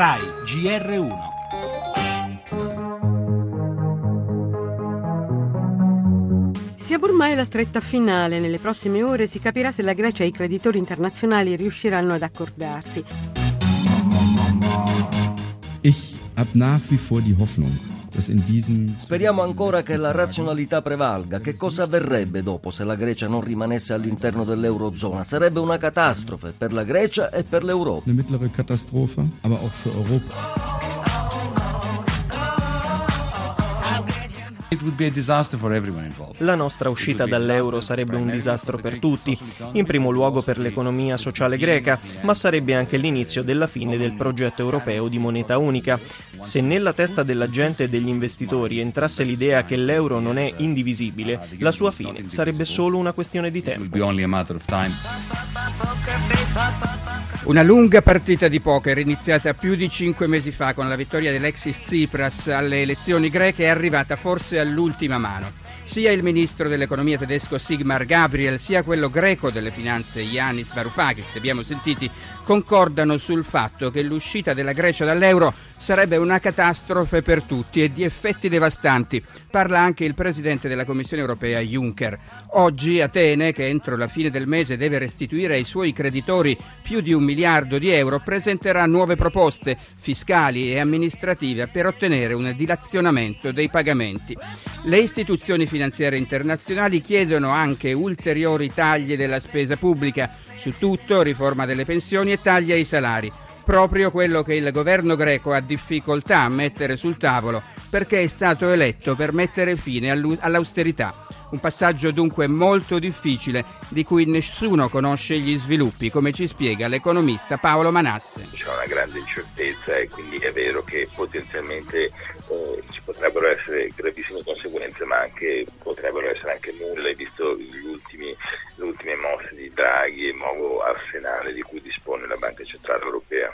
RAI GR1 Si apre ormai la stretta finale. Nelle prossime ore si capirà se la Grecia e i creditori internazionali riusciranno ad accordarsi. Ich habe nach wie vor die Hoffnung, Speriamo ancora che la razionalità prevalga. Che cosa avverrebbe dopo se la Grecia non rimanesse all'interno dell'Eurozona? Sarebbe una catastrofe per la Grecia e per l'Europa. eine mittlere Katastrophe, aber auch für Europa. La nostra uscita dall'euro sarebbe un disastro per tutti, in primo luogo per l'economia sociale greca, ma sarebbe anche l'inizio della fine del progetto europeo di moneta unica. Se nella testa della gente e degli investitori entrasse l'idea che l'euro non è indivisibile, la sua fine sarebbe solo una questione di tempo. Una lunga partita di poker iniziata più di cinque mesi fa con la vittoria dell'Exis Tsipras alle elezioni greche è arrivata forse all'ultima mano. Sia il ministro dell'economia tedesco Sigmar Gabriel sia quello greco delle finanze Yanis Varoufakis che abbiamo sentiti concordano sul fatto che l'uscita della Grecia dall'euro sarebbe una catastrofe per tutti e di effetti devastanti. Parla anche il presidente della Commissione europea Juncker. Oggi Atene, che entro la fine del mese deve restituire ai suoi creditori più di un miliardo di euro, presenterà nuove proposte fiscali e amministrative per ottenere un dilazionamento dei pagamenti. Le istituzioni finanziarie internazionali chiedono anche ulteriori tagli della spesa pubblica, su tutto riforma delle pensioni e tagli ai salari proprio quello che il governo greco ha difficoltà a mettere sul tavolo perché è stato eletto per mettere fine all'austerità. Un passaggio dunque molto difficile di cui nessuno conosce gli sviluppi, come ci spiega l'economista Paolo Manasse. c'è una grande incertezza e quindi è vero che potenzialmente eh, ci potrebbero essere gravissime conseguenze, ma anche potrebbero essere anche nulle, visto ultimi, le ultime mosse di Draghi e il nuovo arsenale di cui dispone la Banca Centrale Europea.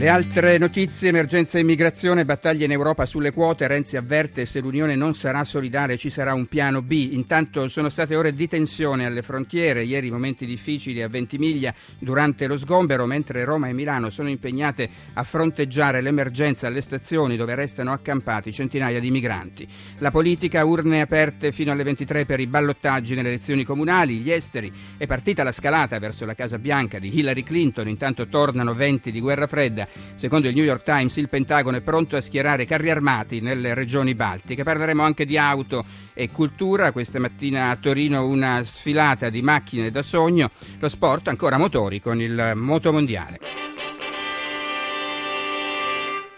Le altre notizie, emergenza immigrazione, battaglie in Europa sulle quote, Renzi avverte se l'Unione non sarà solidale ci sarà un piano B. Intanto sono state ore di tensione alle frontiere, ieri momenti difficili a Ventimiglia durante lo sgombero, mentre Roma e Milano sono impegnate a fronteggiare l'emergenza alle stazioni dove restano accampati centinaia di migranti. La politica, urne aperte fino alle 23 per i ballottaggi nelle elezioni comunali, gli esteri, è partita la scalata verso la Casa Bianca di Hillary Clinton, intanto tornano venti di guerra fredda. Secondo il New York Times il Pentagono è pronto a schierare carri armati nelle regioni baltiche. Parleremo anche di auto e cultura. Questa mattina a Torino una sfilata di macchine da sogno. Lo sport ancora motori con il motomondiale.